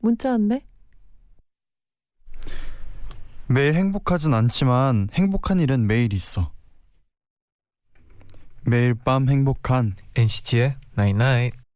문자 왔네. 매일 행복하진 않지만 행복한 일은 매일 있어. 매일 밤 행복한 NCT의 Night Night. 오늘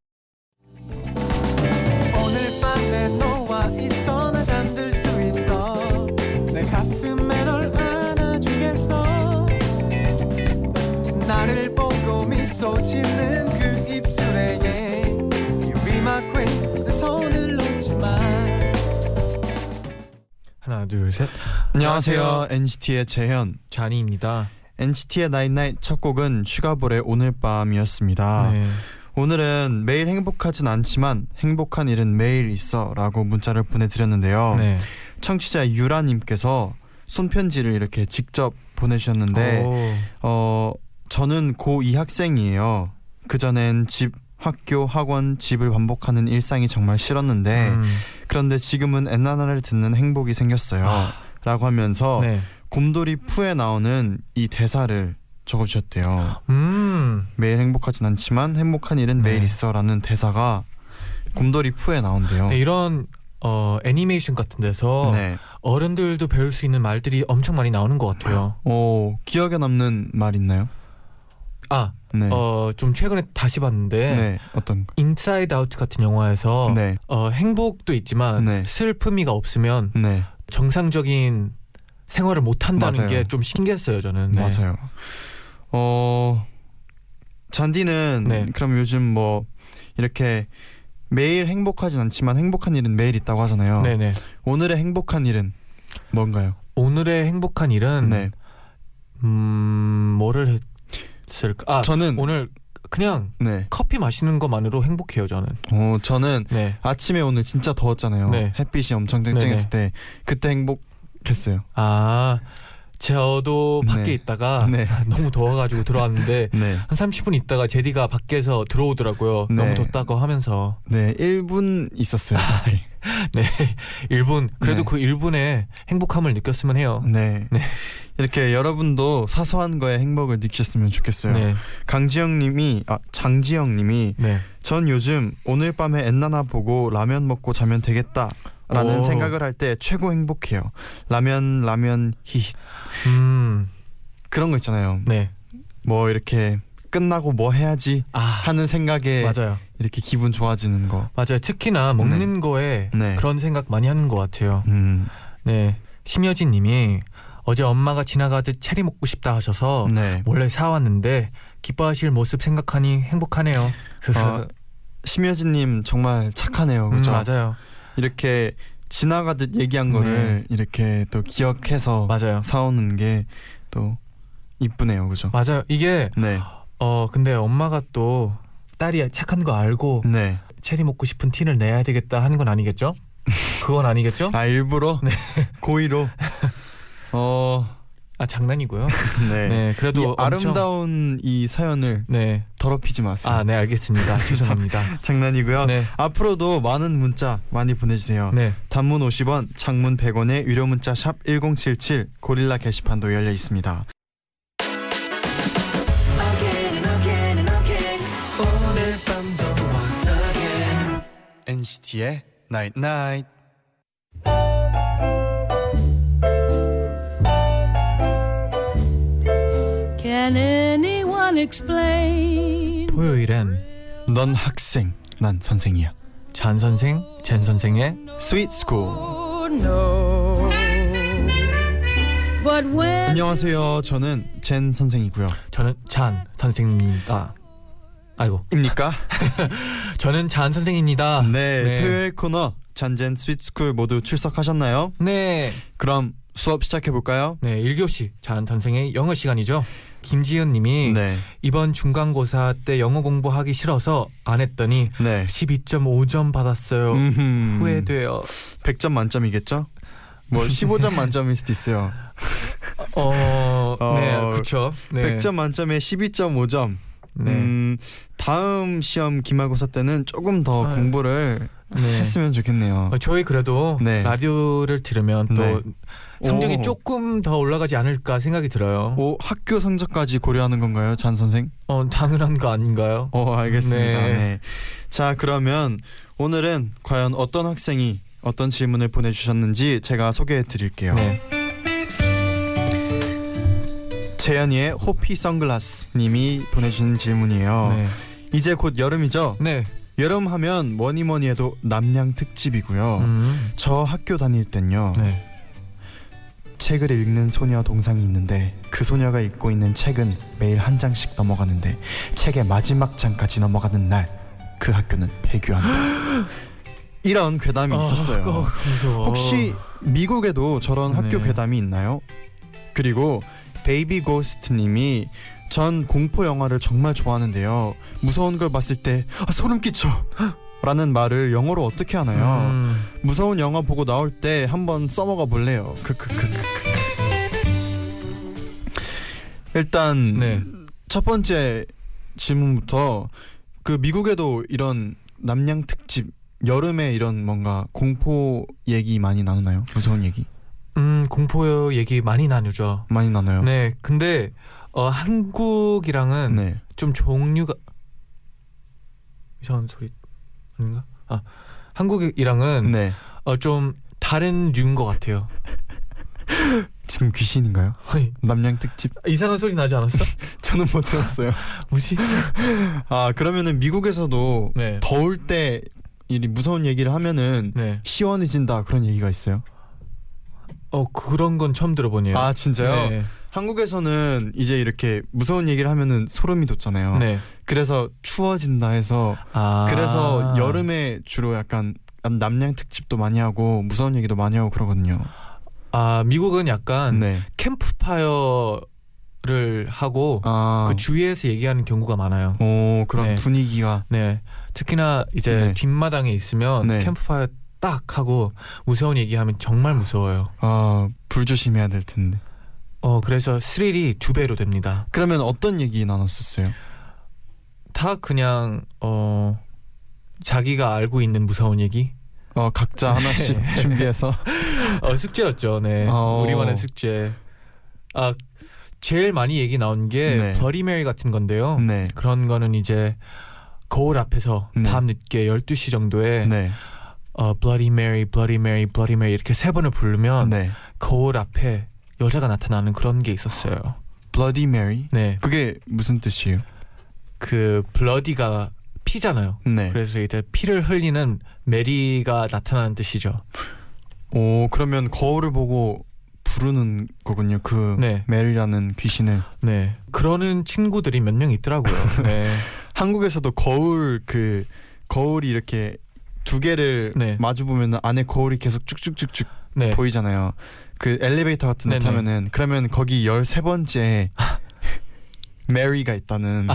하나 둘 셋. 안녕하세요 NCT의 재현 쟈니입니다. NCT의 night night 첫 곡은 슈가볼의 오늘 밤이었습니다. 네. 오늘은 매일 행복하진 않지만 행복한 일은 매일 있어라고 문자를 보내드렸는데요. 네. 청취자 유라님께서 손편지를 이렇게 직접 보내주셨는데 오. 어 저는 고2 학생이에요. 그 전엔 집 학교 학원 집을 반복하는 일상이 정말 싫었는데 음. 그런데 지금은 엔나나를 듣는 행복이 생겼어요. 라고 하면서 네. 곰돌이 푸에 나오는 이 대사를 적어주셨대요. 음. 매일 행복하진 않지만 행복한 일은 네. 매일 있어라는 대사가 곰돌이 푸에 나온대요. 네, 이런 어 애니메이션 같은 데서 네. 어른들도 배울 수 있는 말들이 엄청 많이 나오는 것 같아요. 오 기억에 남는 말 있나요? 아, 네. 어 좀 최근에 다시 봤는데 네. 어떤 거? 인사이드 아웃 같은 영화에서 네. 어 행복도 있지만 네. 슬픔이가 없으면 네. 정상적인 생활을 못 한다는 맞아요. 게 좀 신기했어요, 저는. 네. 맞아요. 어 잔디는 네. 그럼 요즘 뭐 이렇게 매일 행복하진 않지만 행복한 일은 매일 있다고 하잖아요. 네, 네. 오늘의 행복한 일은 뭔가요? 오늘의 행복한 일은 네. 음, 뭐를 했 을까? 아, 저는 오늘 그냥 네. 커피 마시는 것만으로 행복해요, 저는. 어 저는 네. 아침에 오늘 진짜 더웠잖아요. 네. 햇빛이 엄청 쨍쨍했을 때 그때 행복했어요. 아, 저도 밖에 네. 있다가 네. 너무 더워가지고 들어왔는데 네. 한 30분 있다가 제디가 밖에서 들어오더라고요. 네. 너무 덥다고 하면서 네, 1분 있었어요. 밖에. 네 1분 그래도 네. 그 1분에 행복함을 느꼈으면 해요. 네. 네. 이렇게 여러분도 사소한 거에 행복을 느끼셨으면 좋겠어요. 네, 강지영 님이 아 장지영 님이 네, 전 요즘 오늘 밤에 엔나나 보고 라면 먹고 자면 되겠다. 라는 오. 생각을 할 때 최고 행복해요. 라면 라면 히히 음, 그런 거 있잖아요. 네, 뭐 이렇게 끝나고 뭐 해야지 아 하는 생각에 맞아요, 이렇게 기분 좋아지는 거. 맞아요. 특히나 먹는 거에 네. 그런 생각 많이 하는 것 같아요. 음. 네, 심여진 님이 어제 엄마가 지나가듯 체리 먹고 싶다 하셔서 네. 몰래 사왔는데 기뻐하실 모습 생각하니 행복하네요. 어, 심여진 님 정말 착하네요. 음, 그렇죠? 맞아요, 이렇게 지나가듯 얘기한 거를 이렇게 또 기억해서 맞아요, 사오는 게 또 이쁘네요. 그죠? 맞아요. 이게 네. 어 근데 엄마가 또 딸이 착한 거 알고 네. 체리 먹고 싶은 티를 내야 되겠다 하는 건 아니겠죠? 그건 아니겠죠? 아, 일부러 고의로 어, 아 장난이고요. 네. 네, 그래도 이 엄청- 아름다운 이 사연을 네, 더럽히지 마세요. 아 네 알겠습니다. 죄송합니다. 장난이고요. 네, 앞으로도 많은 문자 많이 보내 주세요. 네, 단문 50원, 장문 100원의 유료 문자 샵 #1077 고릴라 게시판도 열려 있습니다. NCT의 Night Night. Can anyone explain? 토요일엔 넌 학생, 난 선생이야. 잔 선생, 젠 선생의 Sweet School. Oh no. 안녕하세요. 저는 젠 선생이고요. 저는 잔 선생님입니다. 아이고, 입니까? 저는 쟌 선생입니다. 네, 네. 토요일 코너 쟌잰 Sweet School 모두 출석하셨나요? 네, 그럼 수업 시작해 볼까요? 네 1교시 쟌 선생의 영어 시간이죠. 김지은님이 네. 이번 중간고사 때 영어 공부하기 싫어서 안 했더니 네. 12.5점 받았어요. 음흠. 후회돼요. 100점 만점이겠죠? 뭐 15점 만점일 수도 있어요. 어, 어, 네, 그렇죠. 네. 100점 만점에 12.5점. 네. 음, 다음 시험 기말고사 때는 조금 더 아유. 공부를 네. 했으면 좋겠네요. 어, 저희 그래도 네. 라디오를 들으면 또 네. 성적이 오. 조금 더 올라가지 않을까 생각이 들어요. 오, 학교 성적까지 고려하는 건가요, 잔 선생? 어, 당연한 거 아닌가요? 어, 알겠습니다. 네. 네. 자, 그러면 오늘은 과연 어떤 학생이 어떤 질문을 보내주셨는지 제가 소개해 드릴게요. 네. 재현이의 호피 선글라스 님이 보내주신 질문이에요. 네. 이제 곧 여름이죠? 네. 여름 하면 뭐니 뭐니 해도 남양 특집이고요. 음. 저 학교 다닐 땐요. 네. 책을 읽는 소녀 동상이 있는데 그 소녀가 읽고 있는 책은 매일 한 장씩 넘어가는데 책의 마지막 장까지 넘어가는 날 그 학교는 폐교한다. 이런 괴담이 있었어요. 어, 무서워. 혹시 미국에도 저런 학교 네. 괴담이 있나요? 그리고 Baby Ghost님이 전 공포 영화를 정말 좋아하는데요. 무서운 걸 봤을 때 아, 소름 끼쳐. 라는 말을 영어로 어떻게 하나요? 음. 무서운 영화 보고 나올 때 한번 써먹어 볼래요. 크크크크. 일단 네. 첫 번째 질문부터 그 미국에도 이런 납량 특집 여름에 이런 뭔가 공포 얘기 많이 나누나요? 무서운 얘기 음, 공포 얘기 많이 나누죠. 많이 나눠요. 네. 근데 어, 한국이랑은 네. 좀 종류가 이상한 소리 아닌가? 아, 한국이랑은 네. 어, 좀 다른 류인 것 같아요. 지금 귀신인가요? 어이, 남양 특집? 이상한 소리 나지 않았어? 저는 못 들었어요. 뭐지? 아 그러면은 미국에서도 네. 더울 때이 무서운 얘기를 하면은 네. 시원해진다 그런 얘기가 있어요. 어 그런 건 처음 들어보네요. 아 진짜요? 네. 한국에서는 이제 이렇게 무서운 얘기를 하면은 소름이 돋잖아요. 네. 그래서 추워진다 해서 아. 그래서 여름에 주로 약간 남양 특집도 많이 하고 무서운 얘기도 많이 하고 그러거든요. 아 미국은 약간 네. 캠프파이어를 하고 아. 그 주위에서 얘기하는 경우가 많아요. 오 그런 네. 분위기가 네. 특히나 이제 네. 뒷마당에 있으면 네. 캠프파이어 딱 하고 무서운 얘기하면 정말 무서워요. 아불 조심해야 될 텐데. 어 그래서 스릴이 두 배로 됩니다. 그러면 어떤 얘기 나눴었어요? 다 그냥 어 자기가 알고 있는 무서운 얘기. 어 각자 하나씩 준비해서 어 숙제였죠. 네. 어. 우리만의 숙제. 아 제일 많이 얘기 나온 게 네. Bloody Mary 같은 건데요. 네. 그런 거는 이제 거울 앞에서 네. 밤 늦게 12시 정도에 네. 어 Bloody Mary, Bloody Mary, Bloody Mary 이렇게 세 번을 부르면 네. 거울 앞에 여자가 나타나는 그런 게 있었어요. Bloody Mary. 네. 그게 무슨 뜻이에요? 그 bloody가 피잖아요. 네. 그래서 이제 피를 흘리는 메리가 나타나는 뜻이죠. 오 그러면 거울을 보고 부르는 거군요. 그 네. 메리라는 귀신을. 네. 그러는 친구들이 몇 명 있더라고요. 네. 한국에서도 거울 그 거울이 이렇게 두 개를 네. 마주 보면 안에 거울이 계속 쭉쭉쭉쭉 네. 보이잖아요. 그 엘리베이터 같은 데 네네. 타면은 그러면 거기 열세 번째 메리가 있다는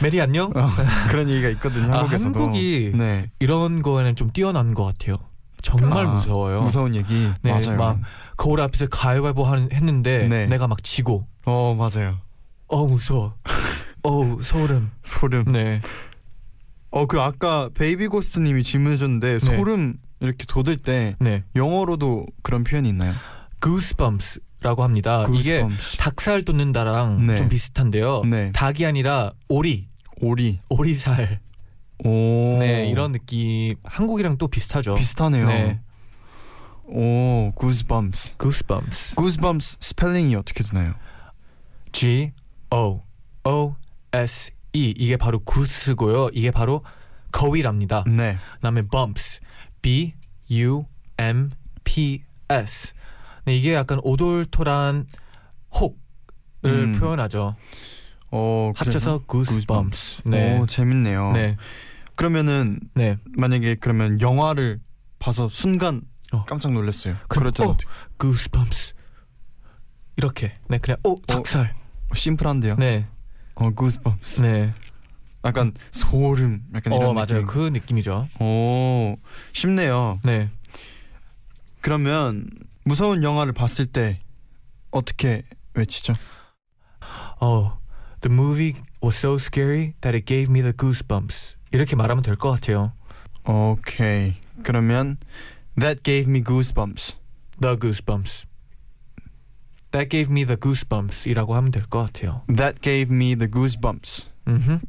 메리 안녕? 어, 그런 얘기가 있거든요. 아, 한국에서도. 한국이 네. 이런 거에는 좀 뛰어난 것 같아요. 정말 아, 무서워요. 무서운 얘기 네, 맞아요. 막 거울 앞에서 가위바위보 하는, 했는데 네. 내가 막 지고 어 맞아요. 어 무서워. 어 소름. 소름. 네. 어그 아까 Baby Ghost님이 질문해줬는데 소름 이렇게 돋을 때 네. 영어로도 그런 표현이 있나요? goosebumps라고 합니다. 이게 Goosebumps. 닭살 돋는다랑 네. 좀 비슷한데요. 네. 닭이 아니라 오리, 오리. 오리살. 오. 네, 이런 느낌. 한국이랑 또 비슷하죠. 비슷하네요. 네. 오, goosebumps. goosebumps. goosebumps 스펠링이 어떻게 되나요? G O O S E 이게 바로 goose고요. 이게 바로 거위랍니다. 네. 그다음에 bumps B U M P S. 네, 이게 약간 오돌토돌한 혹을 음. 표현하죠. 어, 합쳐서 goosebumps. 네. 오, 재밌네요. 네. 그러면은 네. 만약에 그러면 영화를 봐서 순간 어. 깜짝 놀랐어요. 때는 어. goosebumps. 이렇게. 네, 그냥 오, 닭살. 심플한데요. 네, 어 goosebumps. 네. 약간 소름 약간 이런 어 맞아요. 느낌. 그 느낌이죠. 오 쉽네요. 네. 그러면 무서운 영화를 봤을 때 어떻게 외치죠? 어, the movie was so scary that it gave me the goosebumps. 이렇게 말하면 될 것 같아요. 오케이. 그러면 that gave me goosebumps. The goosebumps. That gave me the goosebumps.이라고 하면 될 것 같아요. That gave me the goosebumps. 음,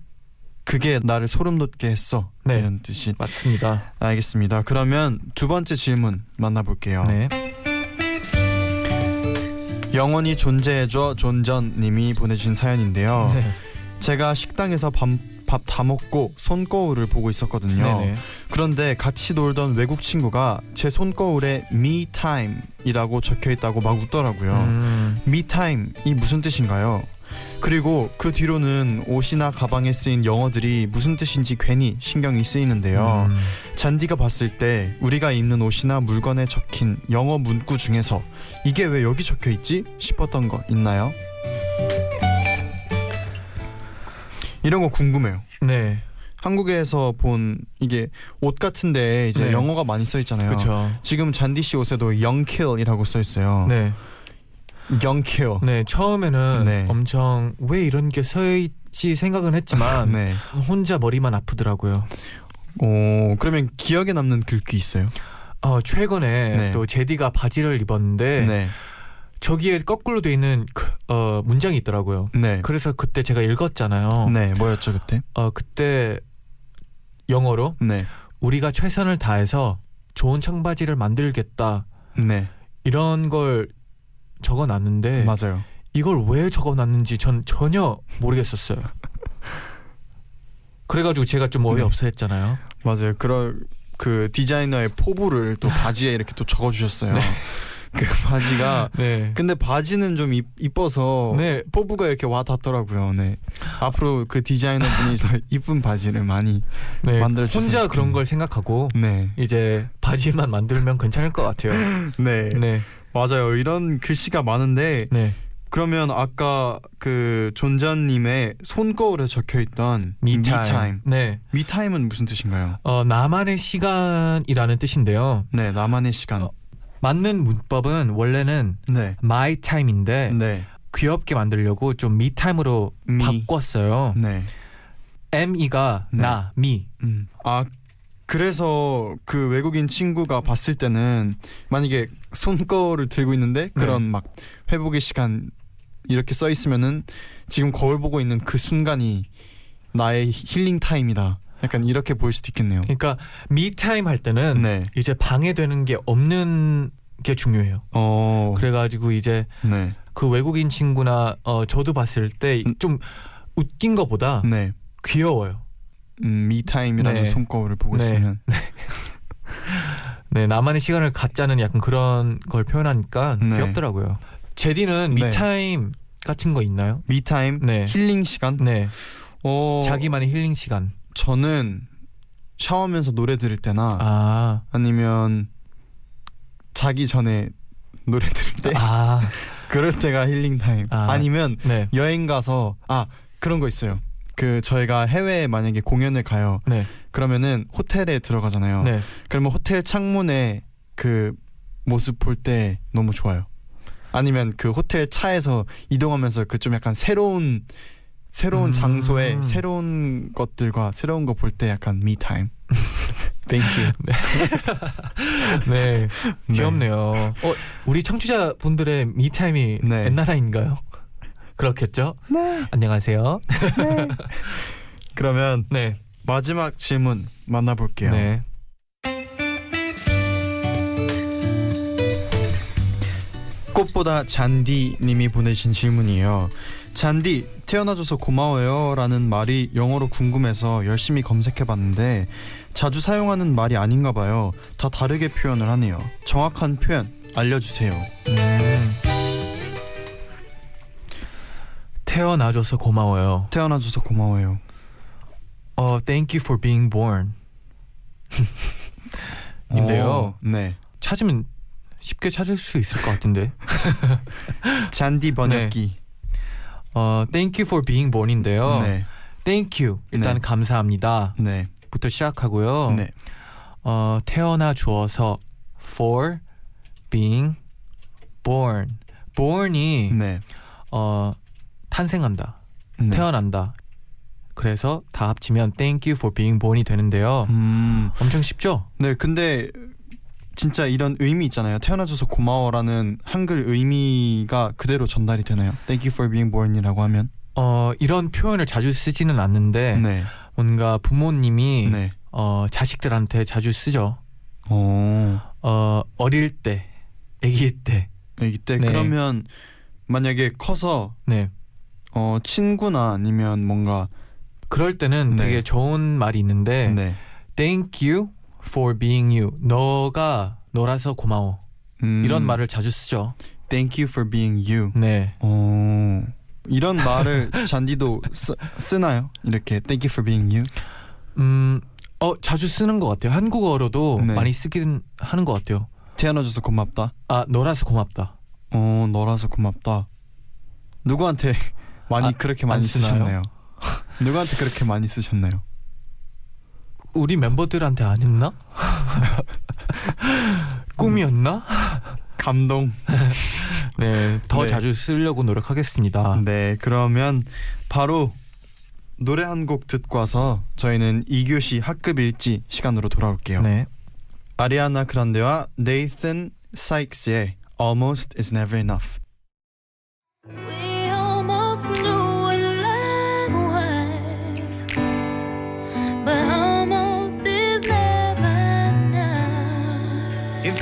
그게 나를 소름 돋게 했어. 네. 이런 뜻이. 맞습니다. 알겠습니다. 그러면 두 번째 질문 만나볼게요. 네. 영원히 존재해줘 존전님이 보내주신 사연인데요. 네. 제가 식당에서 밥 다 먹고 손거울을 보고 있었거든요. 네네. 그런데 같이 놀던 외국 친구가 제 손거울에 me time이라고 적혀 있다고 막 웃더라고요. 음, me time 이 무슨 뜻인가요? 그리고 그 뒤로는 옷이나 가방에 쓰인 영어들이 무슨 뜻인지 괜히 신경이 쓰이는데요. 음, 잔디가 봤을 때 우리가 입는 옷이나 물건에 적힌 영어 문구 중에서 이게 왜 여기 적혀 있지 싶었던 거 있나요? 이런 거 궁금해요. 네. 한국에서 본 이게 옷 같은데 이제 네. 영어가 많이 써 있잖아요. 그렇죠. 지금 잔디 씨 옷에도 영킬이라고 써 있어요. 네. 영킬. 네. 처음에는 네. 엄청 왜 이런 게써 있지 생각은 했지만 네. 혼자 머리만 아프더라고요. 오 그러면 기억에 남는 글귀 있어요? 어, 최근에 네. 또 제디가 바지를 입었는데 네. 저기에 거꾸로 돼 있는 그, 어, 문장이 있더라고요. 네. 그래서 그때 제가 읽었잖아요. 네. 뭐였죠 그때? 어, 그때 영어로 네. 우리가 최선을 다해서 좋은 청바지를 만들겠다 네. 이런 걸 적어놨는데 맞아요. 이걸 왜 적어놨는지 전 전혀 모르겠었어요. 그래가지고 제가 좀 네. 어이없어 했잖아요. 맞아요. 그런 그 디자이너의 포부를 또 바지에 이렇게 또 적어주셨어요. 그 바지가 네. 근데 바지는 좀 이, 이뻐서 네. 포부가 이렇게 와 닿더라고요. 네. 앞으로 그 디자이너 분이 더 이쁜 바지를 많이 네. 만들어주셨으면 혼자 그런. 걸 생각하고 네. 이제 바지만 만들면 괜찮을 것 같아요. 네. 네. 맞아요. 이런 글씨가 많은데 네. 그러면 아까 그 존자님의 손거울에 적혀 있던 Me me time. time. 네. time은 무슨 뜻인가요? 어, 나만의 시간이라는 뜻인데요. 네, 나만의 시간. 어, 맞는 문법은 원래는 네. my time인데 네. 귀엽게 만들려고 좀 me. 바꿨어요. 네. me가 네. 나, me. 음. 아 그래서 그 외국인 친구가 봤을 때는 만약에 손거울을 들고 있는데 그런 네. 막 회복의 시간 이렇게 써 있으면은 지금 거울 보고 있는 그 순간이 나의 힐링 타임이다. 약간 이렇게 보일 수도 있겠네요. 그러니까 time 할 때는 네. 이제 방해되는 게 없는 게 중요해요. 어. 그래가지고 이제 네. 그 외국인 친구나 어, 저도 봤을 때 음. 좀 웃긴 것보다 네. 귀여워요. 음, 미 타임이라는 네. 손거울을 보고 네. 있으면 네, 나만의 시간을 갖자는 약간 그런 걸 표현하니까 네. 귀엽더라고요. 잰디는 네. me time 같은 거 있나요? me time 네. 힐링 시간. 네, 어. 자기만의 힐링 시간. 저는 샤워하면서 노래 들을 때나 아, 아니면 자기 전에 노래 들을 때 아, 그럴 때가 힐링 타임. 아. 아. 니면 네, 여행 가서 아 그런 거 있어요. 그 저희가 해외에 만약에 공연을 가요. 네, 그러면은 호텔에 들어가잖아요. 네. 그러면 호텔 창문에 그 모습 볼 때 너무 좋아요. 아니면 그 호텔 차에서 이동하면서 그 좀 약간 새로운 새로운 음. 장소에 새로운 것들과 새로운 거 볼 때 약간 me time. Thank you. 네, 네. 귀엽네요. 어, 우리 청취자 분들의 미타임이 네. 옛나라인가요? 그렇겠죠? 네. 안녕하세요. 그러면 네, 마지막 질문 만나볼게요. 네, 꽃보다 잔디님이 보내신 질문이에요. 잔디 태어나줘서 고마워요라는 말이 영어로 궁금해서 열심히 검색해봤는데 자주 사용하는 말이 아닌가 봐요. 다 다르게 표현을 하네요. 정확한 표현 알려주세요. 음. 태어나줘서 고마워요. 태어나줘서 고마워요. 어, thank you for being born. 인데요. 어, 네. 찾으면 쉽게 찾을 수 있을 것 같은데. 잔디 번역기. 어, Thank you for being born인데요. 네. Thank you. 일단 네. 감사합니다. 네. 부터 시작하고요. 네. 어, 태어나 주어서 for being born. born이 네. 어, 탄생한다. 네. 태어난다. 그래서 다 합치면 thank you for being born이 되는데요. 음. 엄청 쉽죠? 네, 근데 진짜 이런 의미 있잖아요. 태어나줘서 고마워라는 한글 의미가 그대로 전달이 되나요? Thank you for being born이라고 하면. 어, 이런 표현을 자주 쓰지는 않는데 네. 뭔가 부모님이 네. 어, 자식들한테 자주 쓰죠. 어. 어, 어릴 때, 아기 때. 아기 때 네. 그러면 만약에 커서 네. 어 친구나 아니면 뭔가 그럴 때는 네. 되게 좋은 말이 있는데 네. thank you for being you. 너가 너라서 고마워. 음, 이런 말을 자주 쓰죠. Thank you for being you. 네. 어. 이런 말을 잔디도 쓰, 쓰나요? 이렇게 Thank you for being you. 음, 어, 자주 쓰는 것 같아요. 한국어로도 네. 많이 쓰긴 하는 것 같아요. 태어나줘서 고맙다. 아, 너라서 고맙다. 어, 너라서 고맙다. 누구한테 많이 아, 그렇게 안 많이? 쓰셨나요? 누구한테 그렇게 많이 쓰셨나요? 우리 멤버들한테 안 했나? 꿈이었나? 감동. 네, 더 네. 자주 쓰려고 노력하겠습니다. 네, 그러면 바로 노래 한 곡 듣고 와서 저희는 2교시 학급 일지 시간으로 돌아올게요. 네. 아리아나 그란데와 네이슨 사이크스의 Almost is Never Enough.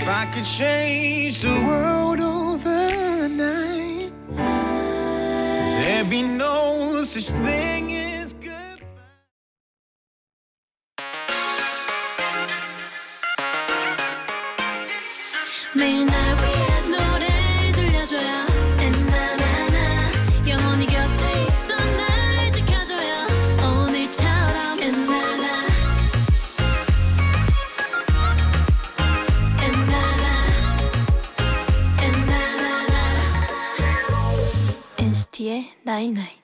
If I could change the world overnight, there'd be no such thing night night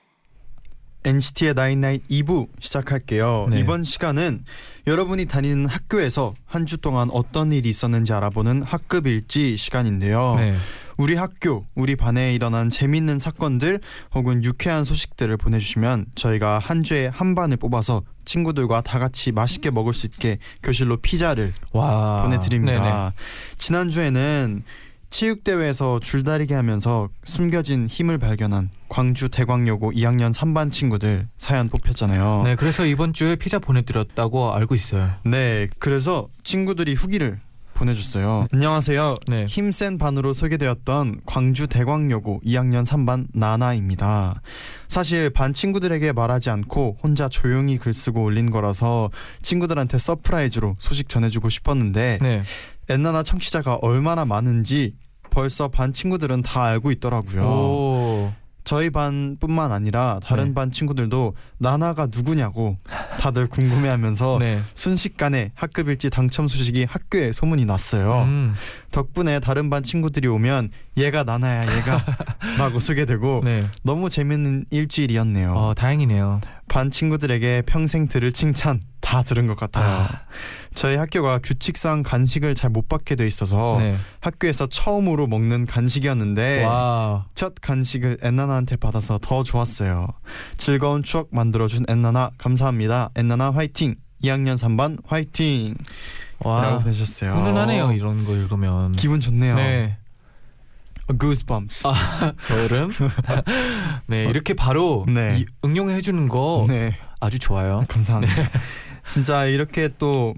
NCT의 나인나잇 2부 시작할게요. 네. 이번 시간은 여러분이 다니는 학교에서 한 주 동안 어떤 일이 있었는지 알아보는 학급 일지 시간인데요. 네. 우리 학교, 우리 반에 일어난 재밌는 사건들 혹은 유쾌한 소식들을 보내주시면 저희가 한 주에 한 반을 뽑아서 친구들과 다 같이 맛있게 먹을 수 있게 교실로 피자를 와. 보내드립니다. 네네. 지난주에는 체육대회에서 줄다리기 하면서 숨겨진 힘을 발견한 광주 대광여고 2학년 3반 친구들 사연 뽑혔잖아요. 네, 그래서 이번 주에 피자 보내드렸다고 알고 있어요. 네, 그래서 친구들이 후기를 보내줬어요. 안녕하세요. 네. 힘센 반으로 소개되었던 광주 대광여고 2학년 3반 나나입니다. 사실 반 친구들에게 말하지 않고 혼자 조용히 글 쓰고 올린 거라서 친구들한테 surprise로 소식 전해주고 싶었는데 네. 엔나나 청취자가 얼마나 많은지 벌써 반 친구들은 다 알고 있더라고요. 오. 저희 반뿐만 아니라 다른 네. 반 친구들도 나나가 누구냐고 다들 궁금해하면서 네. 순식간에 학급 일지 당첨 소식이 학교에 소문이 났어요. 음. 덕분에 다른 반 친구들이 오면 얘가 나나야 얘가 라고 소개되고 네. 너무 재밌는 일주일이었네요. 어, 다행이네요. 반 친구들에게 평생 들을 칭찬 다 들은 것 같아요. 아, 저희 학교가 규칙상 간식을 잘 못 받게 돼 있어서 네. 학교에서 처음으로 먹는 간식이었는데 와. 첫 간식을 엔나나한테 받아서 더 좋았어요. 즐거운 추억 만들어준 엔나나 감사합니다. 엔나나 화이팅. 2학년 3반 화이팅. 와. 라고 보내셨어요. 훈훈하네요, 이런 거 읽으면. 기분 좋네요. 네. Goosebumps. 아, 소름. 네, 이렇게 바로 네. 이, 응용해 주는 거 네. 아주 좋아요. 감사합니다. 진짜 이렇게 또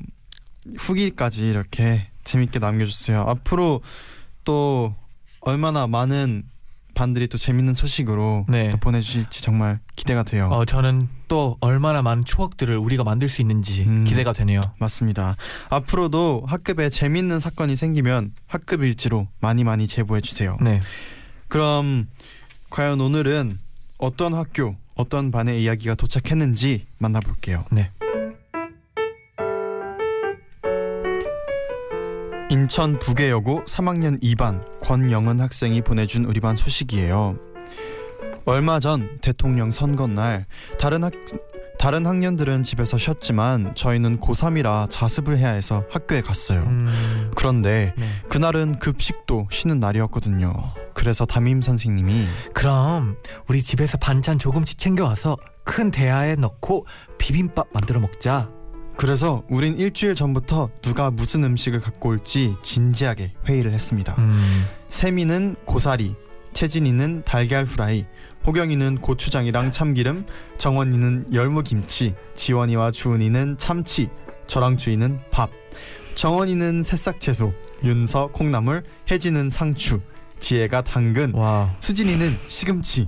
후기까지 이렇게 재밌게 남겨주세요. 앞으로 또 얼마나 많은 반들이 또 재밌는 소식으로 네. 또 보내주실지 정말 기대가 돼요. 어, 저는 또 얼마나 많은 추억들을 우리가 만들 수 있는지 음. 기대가 되네요. 맞습니다. 앞으로도 학급에 재밌는 사건이 생기면 학급 일지로 많이 많이 제보해 주세요. 네. 그럼 과연 오늘은 어떤 학교, 어떤 반의 이야기가 도착했는지 만나볼게요. 네. 인천 부계여고 3학년 2반 권영은 학생이 보내준 우리 반 소식이에요. 얼마 전 대통령 선거 날 다른 학 다른 학년들은 집에서 쉬었지만 저희는 고3이라 자습을 해야 해서 학교에 갔어요. 음, 그런데 네. 그날은 급식도 쉬는 날이었거든요. 그래서 담임 선생님이 그럼 우리 집에서 반찬 조금씩 챙겨와서 큰 대야에 넣고 비빔밥 만들어 먹자. 그래서 우린 일주일 전부터 누가 무슨 음식을 갖고 올지 진지하게 회의를 했습니다. 음, 세미는 고사리, 채진이는 달걀 후라이, 호경이는 고추장이랑 참기름, 정원이는 열무김치, 지원이와 주은이는 참치, 저랑 주희는 밥, 정원이는 새싹 채소, 윤서 콩나물, 혜진은 상추, 지혜가 당근, 와. 수진이는 시금치.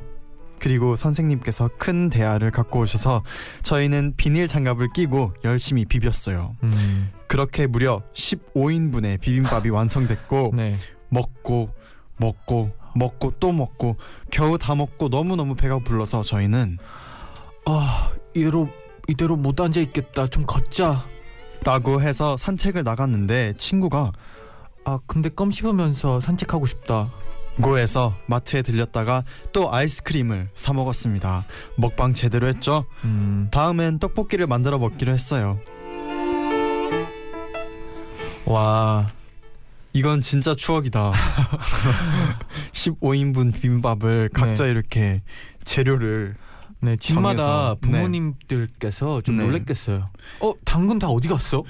그리고 선생님께서 큰 대야를 갖고 오셔서 저희는 비닐 장갑을 끼고 열심히 비볐어요. 음, 그렇게 무려 15인분의 비빔밥이 완성됐고 네. 먹고 먹고 먹고 또 먹고 겨우 다 먹고 너무너무 배가 불러서 저희는 아 이대로 이대로 못 앉아 있겠다. 좀 걷자. 라고 해서 산책을 나갔는데 친구가 아 근데 껌 씹으면서 산책하고 싶다. 고에서 마트에 들렸다가 또 아이스크림을 사 먹었습니다. 먹방 제대로 했죠? 음, 다음엔 떡볶이를 만들어 먹기로 했어요. 와. 이건 진짜 추억이다. 15인분 비빔밥을 각자 네. 이렇게 재료를 네 집마다 정해서, 네. 부모님들께서 좀 네. 놀랬겠어요. 어 당근 다 어디 갔어?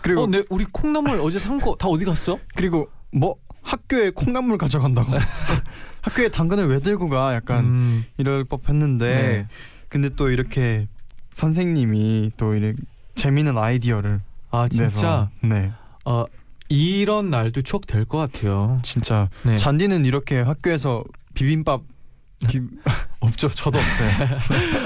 그리고 어, 네 우리 콩나물 어제 산 거 다 어디 갔어? 그리고 뭐 학교에 콩나물 가져간다고. 학교에 당근을 왜 들고 가? 약간 음, 이럴 법했는데 네. 근데 또 이렇게 선생님이 또 이렇게 재미있는 아이디어를 아 진짜? 내서. 네. 어 이런 날도 추억 될 것 같아요. 진짜. 네. 잔디는 이렇게 학교에서 비빔밥 비... 없죠. 저도 없어요.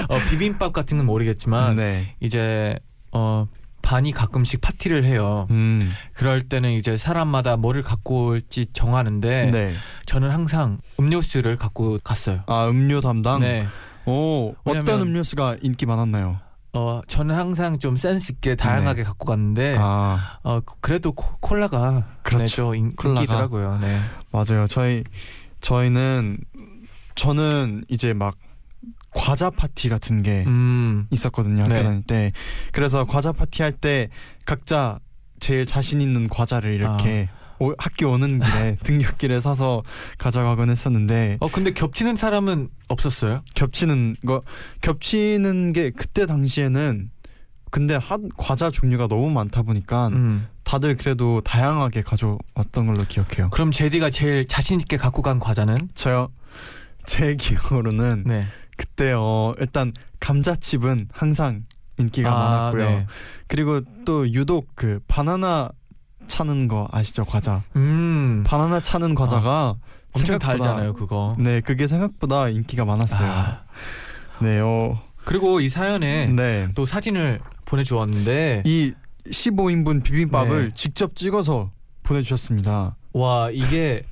어, 비빔밥 같은 건 모르겠지만 네. 이제 어 반이 가끔씩 파티를 해요. 음, 그럴 때는 이제 사람마다 뭐를 갖고 올지 정하는데 네. 저는 항상 음료수를 갖고 갔어요. 아 음료 담당 네. 오 어떤 왜냐면- 음료수가 인기 많았나요 어 저는 항상 좀 센스 있게 다양하게 갖고 갔는데 네. 아어 그래도 코, 콜라가 그렇죠. 네, 저 인, 콜라가. 인기더라고요. 네. 맞아요 저희 저희는 저는 이제 막 과자 파티 같은 게 음. 있었거든요 학교 네. 다닐 때 그래서 과자 파티 할 때 각자 제일 자신 있는 과자를 이렇게 아. 오- 학교 오는 길에 등굣길에 사서 가져가곤 했었는데 어 근데 겹치는 사람은 없었어요? 겹치는 거 겹치는 게 그때 당시에는 근데 한 과자 종류가 너무 많다 보니까 음. 다들 그래도 다양하게 가져왔던 걸로 기억해요. 그럼 제디가 제일 자신 있게 갖고 간 과자는? 저요 제 기억으로는 네. 그때 어 일단 감자칩은 항상 인기가 아, 많았고요. 네. 그리고 또 유독 그 바나나 차는 거 아시죠 과자? 음. 바나나 차는 과자가 엄청 생각보다- 달잖아요, 그거. 네 그게 생각보다 인기가 많았어요. 아, 네, 어, 그리고 이 사연에 네. 또 사진을 보내주었는데 이 15인분 비빔밥을 네. 직접 찍어서 보내주셨습니다. 와 이게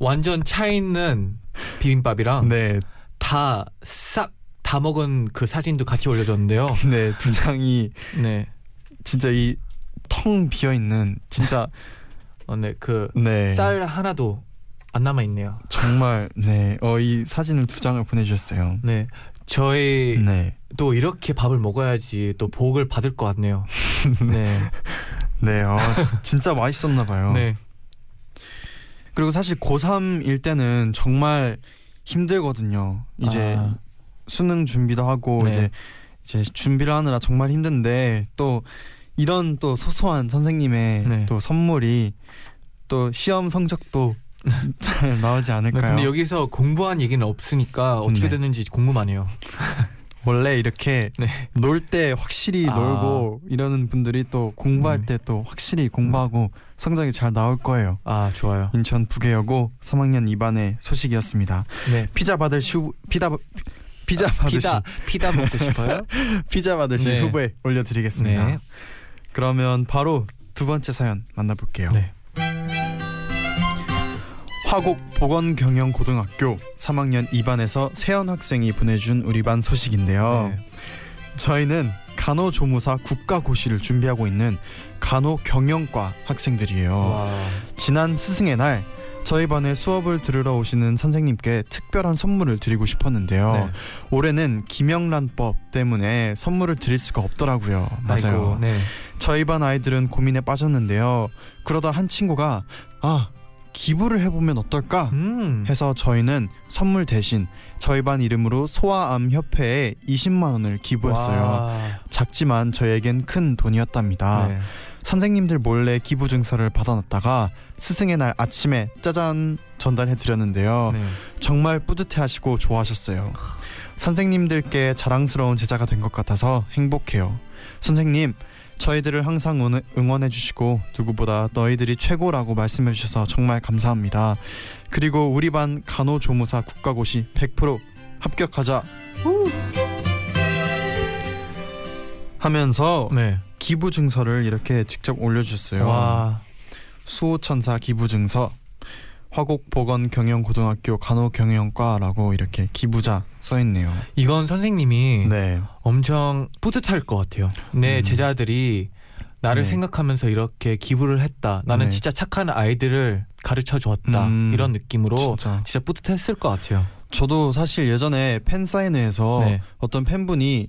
완전 차 있는 비빔밥이랑 네, 다싹다 먹은 그 사진도 같이 올려줬는데요. 네 두 장이 네, 진짜 이 텅 비어 있는 진짜 어, 네, 그네쌀 하나도 안 남아 있네요. 정말 네 어 이 사진을 두 장을 보내 주셨어요. 네, 저희 네, 또 이렇게 밥을 먹어야지 또 복을 받을 것 같네요. 네, 네, 어, 진짜 맛있었나 봐요. 네, 그리고 사실 고3일 때는 정말 힘들거든요. 이제 아, 수능 준비도 하고 네. 이제 이제 준비를 하느라 정말 힘든데 또 이런 또 소소한 선생님의 네. 또 선물이 또 시험 성적도 잘 나오지 네, 않을까요? 근데 여기서 공부한 얘기는 없으니까 어떻게 네. 됐는지 궁금하네요. 원래 이렇게 네. 놀때 확실히 아. 놀고 이러는 분들이 또 공부할 네. 때또 확실히 공부하고 성적이 잘 나올 거예요. 아 좋아요. 인천 부계여고 3학년 2반의 소식이었습니다. 네, 피자 받으실 후 피자 피자 받으실 피다 피다 먹고 싶어요? 피자 받으실 네. 후보에 올려드리겠습니다. 네. 그러면 바로 두 번째 사연 만나볼게요. 네. 화곡 보건경영고등학교 3학년 2반에서 세연 학생이 보내준 우리 반 소식인데요. 네. 저희는 간호조무사 국가고시를 준비하고 있는 간호경영과 학생들이요. 와. 지난 스승의 날 저희 반에 수업을 들으러 오시는 선생님께 특별한 선물을 드리고 싶었는데요. 네. 올해는 김영란법 때문에 선물을 드릴 수가 없더라고요. 맞아요. 아이고, 네. 저희 반 아이들은 고민에 빠졌는데요. 그러다 한 친구가 아 기부를 해보면 어떨까 음. 해서 저희는 선물 대신 저희 반 이름으로 소아암 협회에 20만 원을 기부했어요. 와. 작지만 저에겐 큰 돈이었답니다. 네. 선생님들 몰래 기부 증서를 받아놨다가 스승의 날 아침에 짜잔 전달해 드렸는데요. 네. 정말 뿌듯해하시고 좋아하셨어요. 선생님들께 자랑스러운 제자가 된 것 같아서 행복해요. 선생님, 저희들을 항상 응- 응원해 주시고 누구보다 너희들이 최고라고 말씀해 주셔서 정말 감사합니다. 그리고 우리 반 간호조무사 국가고시 100% 합격하자. 하면서 네. 기부 증서를 이렇게 직접 올려 주셨어요. 와. 수호천사 기부 증서 화곡보건경영고등학교 간호경영과라고 이렇게 기부자 써 있네요. 이건 선생님이 네, 엄청 뿌듯할 것 같아요. 내 음. 제자들이 나를 네. 생각하면서 이렇게 기부를 했다. 나는 네. 진짜 착한 아이들을 가르쳐 주었다. 음. 이런 느낌으로 진짜. 진짜. 뿌듯했을 것 같아요. 저도 사실 예전에 팬 사인회에서 네. 어떤 팬분이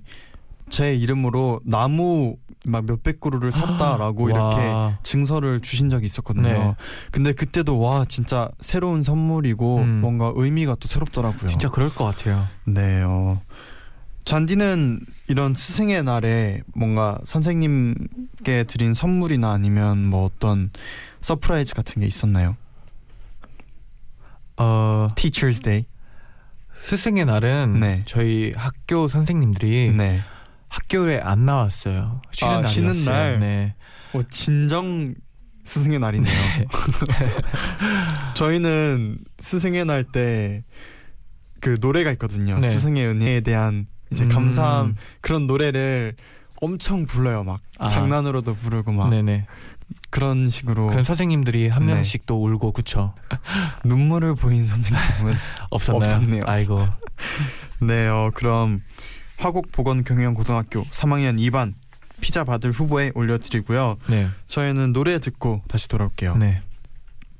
제 이름으로 나무 막 몇백 그루를 샀다라고 이렇게 와. 증서를 주신 적이 있었거든요. 네. 근데 그때도 와 진짜 새로운 선물이고 음. 뭔가 의미가 또 새롭더라고요. 진짜 그럴 것 같아요. 네. 어. 쟌디는 이런 스승의 날에 뭔가 선생님께 드린 선물이나 아니면 뭐 어떤 surprise 같은 게 있었나요? 어, Teachers Day. 스승의 날은 네. 저희 학교 선생님들이 네. 학교에 안 나왔어요. 쉬는 아, 날이었어요. 쉬는 날? 네. 어, 진정 스승의 날이네요. 저희는 스승의 날 때 그 노래가 있거든요. 네. 스승의 은혜에 대한 이제 음. 감사함 그런 노래를 엄청 불러요. 막 아. 장난으로도 부르고 막 네네. 그런 식으로 그런 선생님들이 한 네. 명씩 또 울고 그쵸? 눈물을 보인 선생님은 없었나요? 없었네요. 아이고. 네, 어, 그럼 화곡보건경영고등학교 3학년 2반 피자 받을 후보에 올려드리고요. 네. 저희는 노래 듣고 다시 돌아올게요. 네.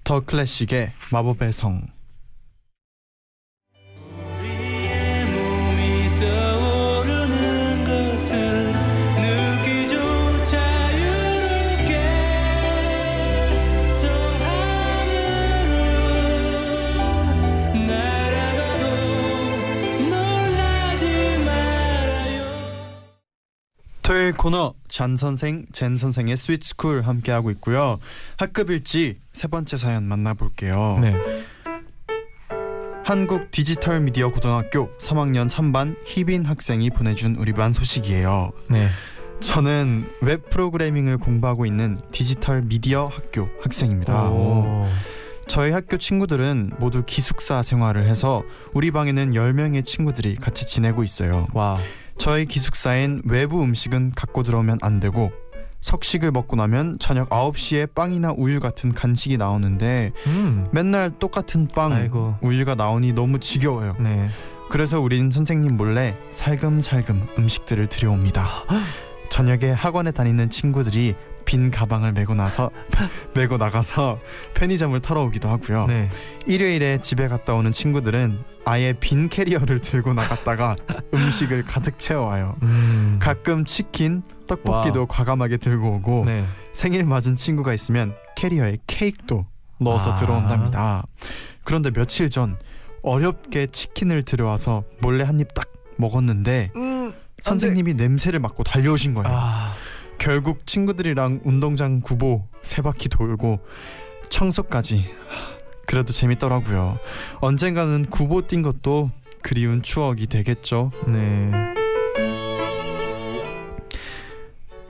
더 클래식의 마법의 성. 코너 쟌 선생, 잰 선생의 Sweet School 함께 하고 있고요. 학급 일지 세 번째 사연 만나볼게요. 네. 한국 디지털 미디어 고등학교 3학년 3반 희빈 학생이 보내준 우리 반 소식이에요. 네. 저는 웹 프로그래밍을 공부하고 있는 디지털 미디어 학교 학생입니다. 오. 저희 학교 친구들은 모두 기숙사 생활을 해서 우리 방에는 10명의 친구들이 같이 지내고 있어요. 와. 저희 기숙사엔 외부 음식은 갖고 들어오면 안 되고 석식을 먹고 나면 저녁 9시에 빵이나 우유 같은 간식이 나오는데 음. 맨날 똑같은 빵, 아이고. 우유가 나오니 너무 지겨워요. 네. 그래서 우린 선생님 몰래 살금살금 음식들을 들여옵니다. 저녁에 학원에 다니는 친구들이 빈 가방을 메고 나서 메고 나가서 편의점을 털어오기도 하고요. 네. 일요일에 집에 갔다 오는 친구들은 아예 빈 캐리어를 들고 나갔다가 음식을 가득 채워와요. 음. 가끔 치킨, 떡볶이도 와우. 과감하게 들고 오고 네. 생일 맞은 친구가 있으면 캐리어에 케이크도 넣어서 아. 들어온답니다. 그런데 며칠 전 어렵게 치킨을 들여와서 몰래 한 입 딱 먹었는데 선생님이 냄새를 맡고 달려오신 거예요. 아. 결국 친구들이랑 운동장 구보 세 바퀴 돌고 청소까지 하, 그래도 재밌더라고요. 언젠가는 구보 뛴 것도 그리운 추억이 되겠죠. 네.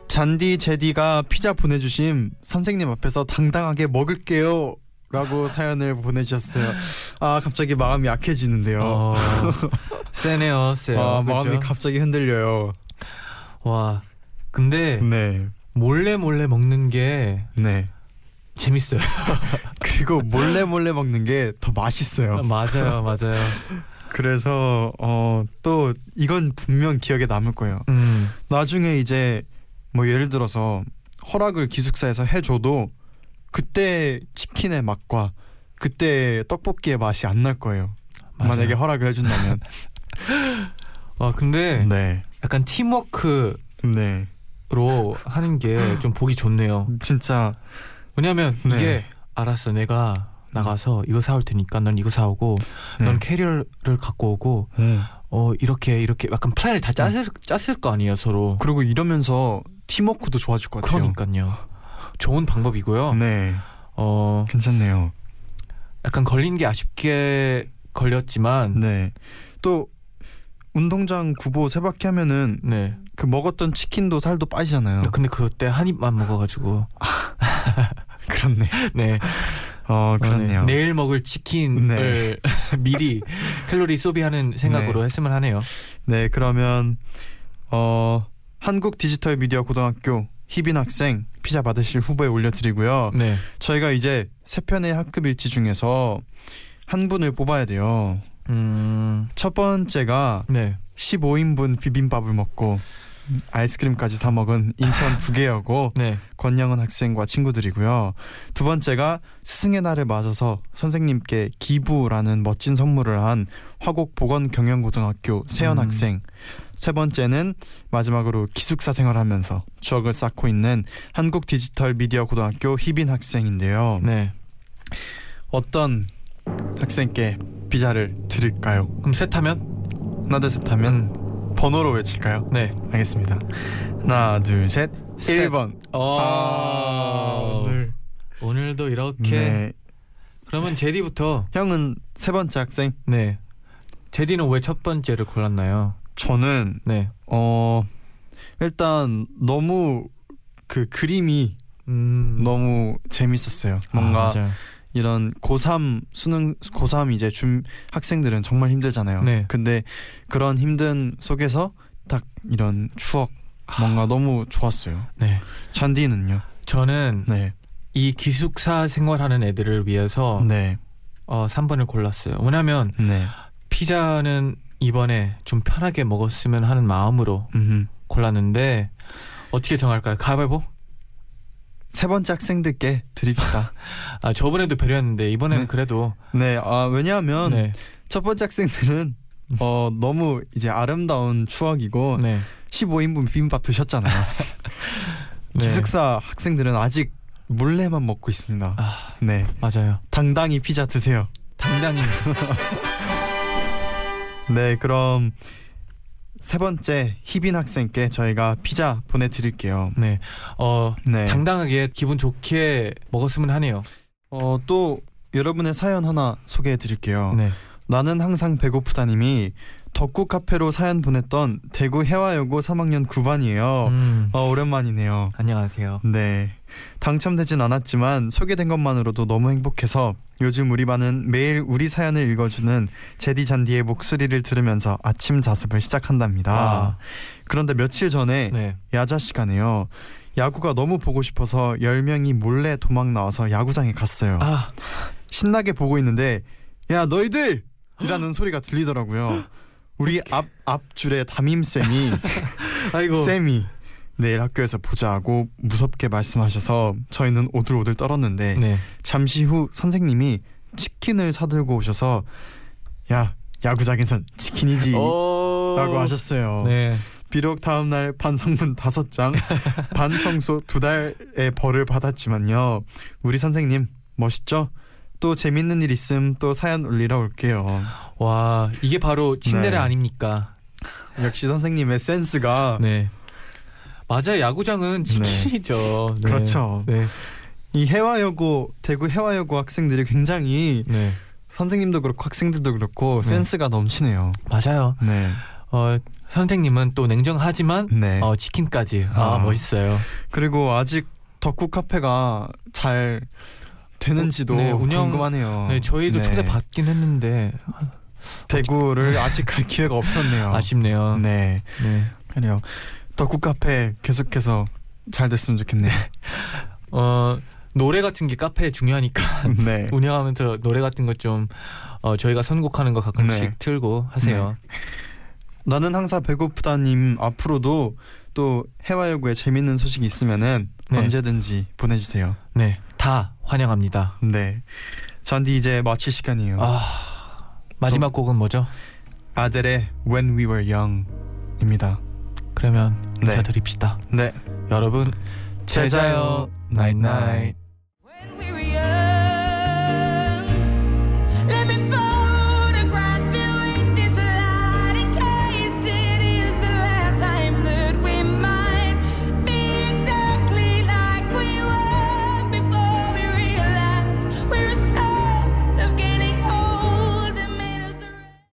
잔디 제디가 피자 보내주심 선생님 앞에서 당당하게 먹을게요. 라고 사연을 보내주셨어요. 아 갑자기 마음이 약해지는데요. 어. 세네요, 세요. 아? 마음이 갑자기 흔들려요. 와. 근데 네, 몰래 몰래 먹는 게 네. 재밌어요. 그리고 몰래 몰래 먹는 게 더 맛있어요. 맞아요, 맞아요. 그래서 어 또 이건 분명 기억에 남을 거예요. 음. 나중에 이제 뭐 예를 들어서 허락을 기숙사에서 해줘도 그때 치킨의 맛과 그때 떡볶이의 맛이 안 날 거예요. 맞아요. 만약에 허락을 해준다면. 아 근데 네. 약간 팀워크 로 네. 하는 게 좀 보기 좋네요. 진짜 왜냐하면 네. 이게 알았어 내가 나가서 이거 사올 테니까 넌 이거 사오고 네. 넌 캐리어를 갖고 오고 음. 어 이렇게 이렇게 약간 플랜을 다 짰을, 짰을 거 아니에요 서로 그리고 이러면서 팀워크도 좋아질 것 같아요. 그러니까요 좋은 방법이고요 네. 어 괜찮네요. 약간 걸린 게 아쉽게 걸렸지만 네. 또 운동장 구보 세 바퀴 하면은 네 그 먹었던 치킨도 살도 빠지잖아요. 근데 그때 한 입만 먹어가지고 그렇네. 네 어, 그렇네요. 어, 네. 내일 먹을 치킨을 미리 칼로리 소비하는 생각으로 했으면 하네요 네, 그러면 어 한국 디지털 미디어 고등학교 희빈 학생 피자 받으실 후보에 올려드리고요. 네 저희가 이제 세 편의 학급 일지 중에서 한 분을 뽑아야 돼요. 음, 첫 번째가 네 15인분 비빔밥을 먹고 아이스크림까지 사 먹은 인천 부계여고 네. 권영은 학생과 친구들이고요. 두 번째가 스승의 날을 맞아서 선생님께 기부라는 멋진 선물을 한 화곡 보건 경영고등학교 세연 음. 학생. 세 번째는 마지막으로 기숙사 생활하면서 추억을 쌓고 있는 한국 디지털 미디어 고등학교 희빈 학생인데요. 네. 어떤 학생께 피자를 드릴까요? 그럼 셋 하면? 하나 둘셋 하면 음, 번호로 외칠까요? 네. 알겠습니다. 하나 둘 셋 셋. 1번. 어, 아, 오늘 오늘도 이렇게. 네. 그러면 제디부터. 형은 세 번째 학생. 네. 제디는 왜 첫 번째를 골랐나요? 저는 네. 어 일단 너무 그 그림이 음. 너무 재밌었어요. 뭔가 아. 이런 고3 수능 고3 이제 준 학생들은 정말 힘들잖아요. 네. 근데 그런 힘든 속에서 딱 이런 추억 뭔가 너무 좋았어요. 네. 잔디는요? 저는 네. 이 기숙사 생활하는 애들을 위해서 네. 어, 3번을 골랐어요. 왜냐면 네. 피자는 이번에 좀 편하게 먹었으면 하는 마음으로 음. 골랐는데 어떻게 정할까요? 가위바위보? 세 번째 학생들께 드립시다. 아 저번에도 배려했는데 이번에는 네. 그래도 네. 아 왜냐하면 네. 첫 번째 학생들은 어 너무 이제 아름다운 추억이고 네. 15인분 비빔밥 드셨잖아요. 네. 기숙사 학생들은 아직 몰래만 먹고 있습니다. 아 네. 맞아요. 당당히 피자 드세요. 당당히 네, 그럼 세 번째 희빈 학생께 저희가 피자 보내드릴게요. 네. 어 네. 당당하게 기분 좋게 먹었으면 하네요. 어, 또 여러분의 사연 하나 소개해드릴게요. 네. 나는 항상 배고프다님이 덕구 카페로 사연 보냈던 대구 해화여고 3학년 9반이에요. 음. 어, 오랜만이네요. 안녕하세요. 네. 당첨되진 않았지만 소개된 것만으로도 너무 행복해서 요즘 우리 반은 매일 우리 사연을 읽어주는 제디 잔디의 목소리를 들으면서 아침 자습을 시작한답니다. 와. 그런데 며칠 전에 네. 야자 시간에요. 야구가 너무 보고 싶어서 10명이 몰래 도망 나와서 야구장에 갔어요. 아 신나게 보고 있는데 야 너희들! 이라는 소리가 들리더라고요. 우리 앞 앞줄에 담임 쌤이 아이고. 쌤이 내일 학교에서 보자 하고 무섭게 말씀하셔서 저희는 오들오들 떨었는데 네. 잠시 후 선생님이 치킨을 사들고 오셔서 야 야구장에선 치킨이지 오. 라고 하셨어요. 네. 비록 다음날 반성문 다섯 장, 반 청소 두 달의 벌을 받았지만요. 우리 선생님 멋있죠? 또 재밌는 일 있음 또 사연 올리러 올게요. 와 이게 바로 친데레 네. 아닙니까? 역시 선생님의 센스가 네. 맞아요. 야구장은 치킨이죠. 네. 그렇죠. 네. 이 해화여고 대구 해화여고 학생들이 굉장히 네. 선생님도 그렇고 학생들도 그렇고 네. 센스가 넘치네요. 맞아요. 네, 어 선생님은 또 냉정하지만 네. 어 치킨까지 아, 아. 멋있어요. 그리고 아직 덕후 카페가 잘 되는지도 어, 네, 운영- 궁금하네요. 네 저희도 네. 초대 받긴 했는데 대구를 아직 갈 기회가 없었네요. 아쉽네요. 네. 네, 그래요. 덕후 카페 계속해서 잘 됐으면 좋겠네요. 어 노래 같은 게 카페에 중요하니까 네. 운영하면서 노래 같은 것좀 어, 저희가 선곡하는 거 가끔씩 네. 틀고 하세요. 나는 항상 배고프다님 앞으로도 또 해화여고에 재밌는 소식이 있으면은 네. 언제든지 보내주세요. 네. 다 환영합니다. 네. 전디 이제 마칠 시간이에요. 아 마지막 곡은 뭐죠? 아들의 When We Were Young입니다. 그러면 네. 인사드립시다. 네. 여러분 제자요. 제자요 나잇나잇